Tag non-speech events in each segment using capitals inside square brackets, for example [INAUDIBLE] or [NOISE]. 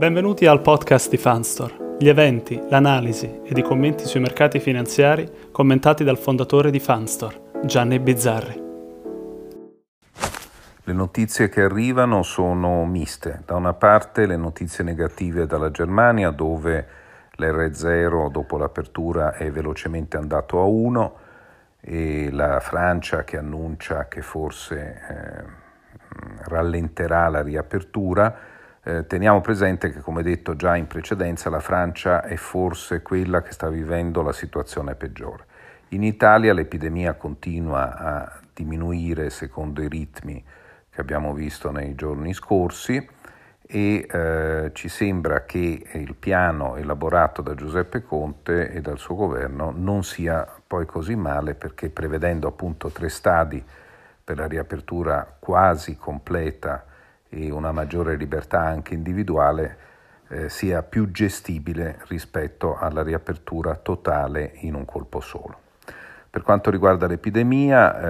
Benvenuti al podcast di Fanstore, gli eventi, l'analisi ed i commenti sui mercati finanziari commentati dal fondatore di Fanstore, Gianni Bizzarri. Le notizie che arrivano sono miste. Da una parte le notizie negative dalla Germania dove l'R0 dopo l'apertura è velocemente andato a 1 e la Francia che annuncia che forse eh, rallenterà la riapertura eh, teniamo presente che, come detto già in precedenza, la Francia è forse quella che sta vivendo la situazione peggiore. In Italia l'epidemia continua a diminuire secondo i ritmi che abbiamo visto nei giorni scorsi e eh, ci sembra che il piano elaborato da Giuseppe Conte e dal suo governo non sia poi così male perché prevedendo appunto tre stadi per la riapertura quasi completa e una maggiore libertà anche individuale eh, sia più gestibile rispetto alla riapertura totale in un colpo solo. Per quanto riguarda l'epidemia,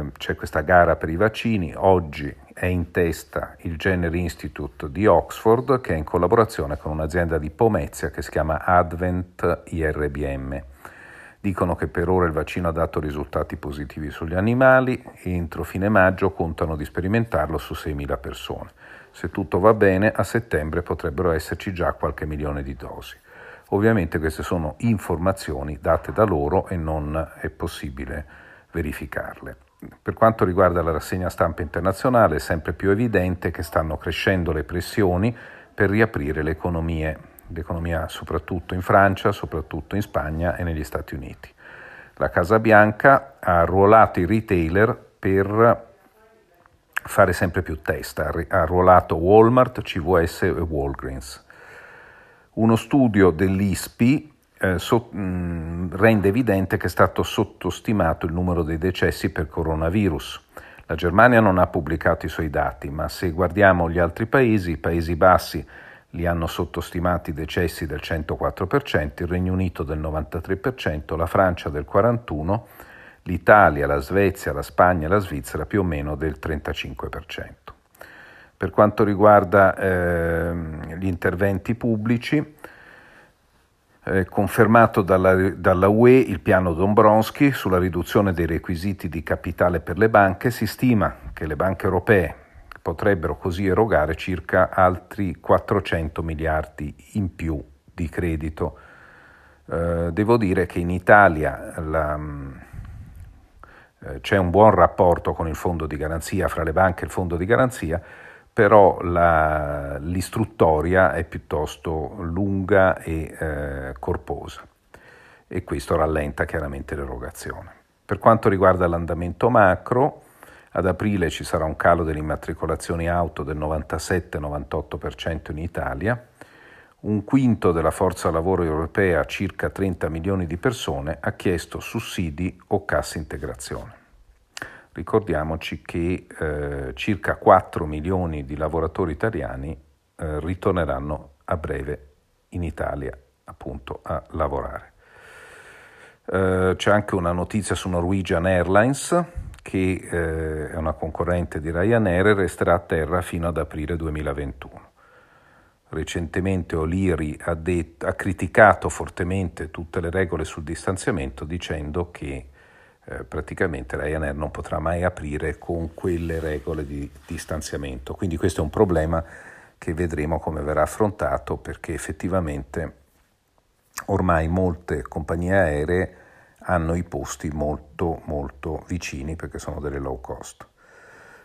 eh, c'è questa gara per i vaccini. Oggi è in testa il Jenner Institute di Oxford, che è in collaborazione con un'azienda di Pomezia che si chiama Advent IRBM. Dicono che per ora il vaccino ha dato risultati positivi sugli animali e entro fine maggio contano di sperimentarlo su 6.000 persone. Se tutto va bene, a settembre potrebbero esserci già qualche milione di dosi. Ovviamente queste sono informazioni date da loro e non è possibile verificarle. Per quanto riguarda la rassegna stampa internazionale è sempre più evidente che stanno crescendo le pressioni per riaprire le economie l'economia soprattutto in Francia, soprattutto in Spagna e negli Stati Uniti. La Casa Bianca ha arruolato i retailer per fare sempre più testa, ha arruolato Walmart, CVS e Walgreens. Uno studio dell'ISPI eh, so, mh, rende evidente che è stato sottostimato il numero dei decessi per coronavirus. La Germania non ha pubblicato i suoi dati, ma se guardiamo gli altri paesi, i Paesi Bassi li hanno sottostimati i decessi del 104%, il Regno Unito del 93%, la Francia del 41%, l'Italia, la Svezia, la Spagna e la Svizzera più o meno del 35%. Per quanto riguarda eh, gli interventi pubblici, confermato dalla, dalla, UE il piano Dombronski sulla riduzione dei requisiti di capitale per le banche, si stima che le banche europee potrebbero così erogare circa altri 400 miliardi in più di credito. Eh, devo dire che in Italia la, eh, c'è un buon rapporto con il fondo di garanzia, fra le banche e il fondo di garanzia, però la, l'istruttoria è piuttosto lunga e eh, corposa e questo rallenta chiaramente l'erogazione. Per quanto riguarda l'andamento macro, ad aprile ci sarà un calo delle immatricolazioni auto del 97-98% in Italia, un quinto della forza lavoro europea, circa 30 milioni di persone, ha chiesto sussidi o cassa integrazione. Ricordiamoci che eh, circa 4 milioni di lavoratori italiani eh, ritorneranno a breve in Italia appunto a lavorare. Eh, c'è anche una notizia su Norwegian Airlines che eh, è una concorrente di Ryanair resterà a terra fino ad aprile 2021. Recentemente O'Leary ha, detto, ha criticato fortemente tutte le regole sul distanziamento dicendo che eh, praticamente Ryanair non potrà mai aprire con quelle regole di distanziamento. Quindi questo è un problema che vedremo come verrà affrontato perché effettivamente ormai molte compagnie aeree hanno i posti molto molto vicini perché sono delle low cost.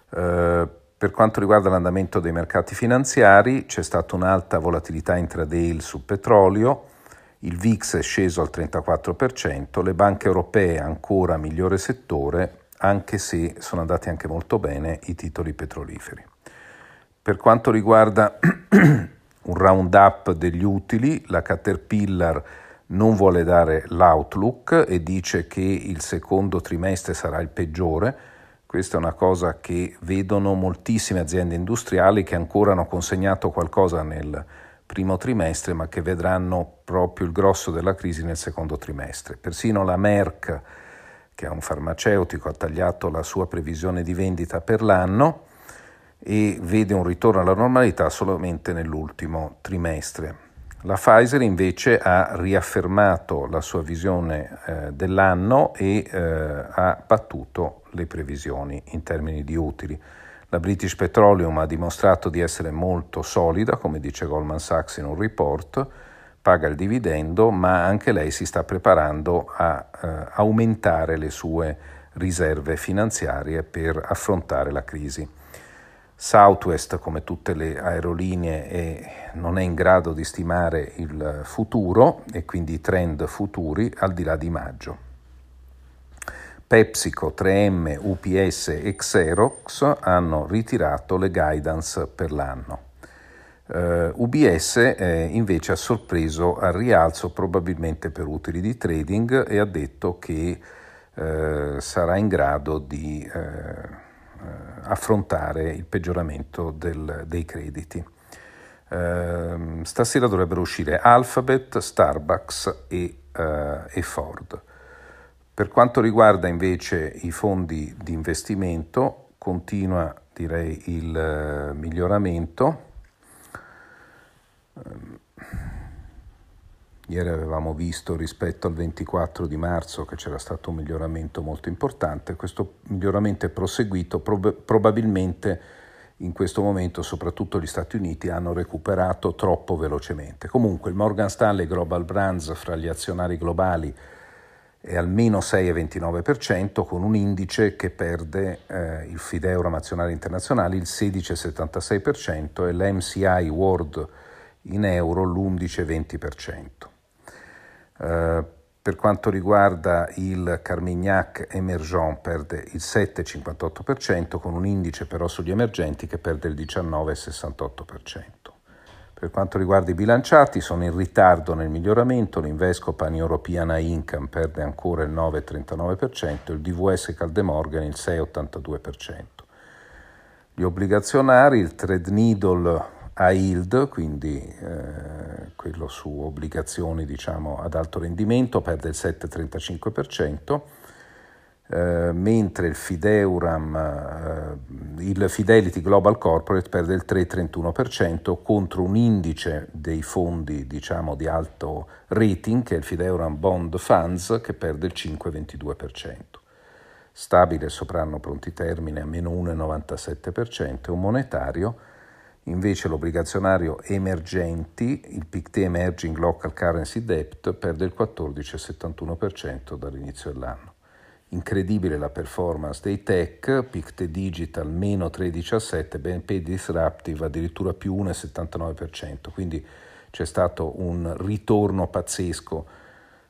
Eh, per quanto riguarda l'andamento dei mercati finanziari c'è stata un'alta volatilità intraday sul petrolio, il VIX è sceso al 34%, le banche europee ancora migliore settore, anche se sono andati anche molto bene i titoli petroliferi. Per quanto riguarda [CLEARS THROAT] un round-up degli utili, la Caterpillar non vuole dare l'outlook e dice che il secondo trimestre sarà il peggiore. Questa è una cosa che vedono moltissime aziende industriali che ancora hanno consegnato qualcosa nel primo trimestre, ma che vedranno proprio il grosso della crisi nel secondo trimestre. Persino la Merck, che è un farmaceutico, ha tagliato la sua previsione di vendita per l'anno e vede un ritorno alla normalità solamente nell'ultimo trimestre. La Pfizer invece ha riaffermato la sua visione eh, dell'anno e eh, ha battuto le previsioni in termini di utili. La British Petroleum ha dimostrato di essere molto solida, come dice Goldman Sachs in un report, paga il dividendo, ma anche lei si sta preparando a eh, aumentare le sue riserve finanziarie per affrontare la crisi. Southwest, come tutte le aerolinee, è, non è in grado di stimare il futuro e quindi i trend futuri al di là di maggio. PepsiCo, 3M, UPS e Xerox hanno ritirato le guidance per l'anno. Uh, UBS eh, invece ha sorpreso al rialzo probabilmente per utili di trading e ha detto che eh, sarà in grado di eh, affrontare il peggioramento del, dei crediti. Uh, stasera dovrebbero uscire Alphabet, Starbucks e, uh, e, Ford. Per quanto riguarda invece i fondi di investimento, continua direi il uh, miglioramento. Um, Ieri avevamo visto rispetto al 24 di marzo che c'era stato un miglioramento molto importante, questo miglioramento è proseguito, prob- probabilmente in questo momento soprattutto gli Stati Uniti hanno recuperato troppo velocemente. Comunque il Morgan Stanley Global Brands fra gli azionari globali è almeno 6,29% con un indice che perde eh, il Fideura azionario internazionale il 16,76% e l'MCI World in euro l'11,20%. Eh, per quanto riguarda il Carmignac Emergent perde il 7,58% con un indice però sugli emergenti che perde il 19,68%. Per quanto riguarda i bilanciati sono in ritardo nel miglioramento, l'Invesco Pan European Income perde ancora il 9,39%, il DVS Caldemorgan il 6,82%. Gli obbligazionari, il Trade Needle a yield, quindi eh, quello su obbligazioni diciamo, ad alto rendimento, perde il 7,35%, eh, mentre il Fideuram, eh, il Fidelity Global Corporate perde il 3,31% contro un indice dei fondi diciamo, di alto rating, che è il Fideuram Bond Funds, che perde il 5,22%. Stabile soprano pronti termine a meno 1,97% e un monetario Invece l'obbligazionario emergenti, il PICT Emerging Local Currency Debt, perde il 14,71% dall'inizio dell'anno. Incredibile la performance dei tech, PICT Digital meno 3,17, BNP Disruptive addirittura più 1,79%, quindi c'è stato un ritorno pazzesco,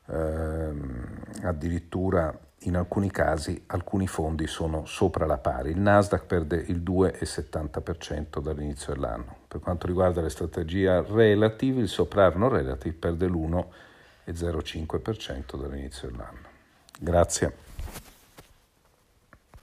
ehm, addirittura in alcuni casi alcuni fondi sono sopra la pari. Il Nasdaq perde il 2,70% dall'inizio dell'anno. Per quanto riguarda le strategie relative, il soprarno relative perde l'1,05% dall'inizio dell'anno. Grazie.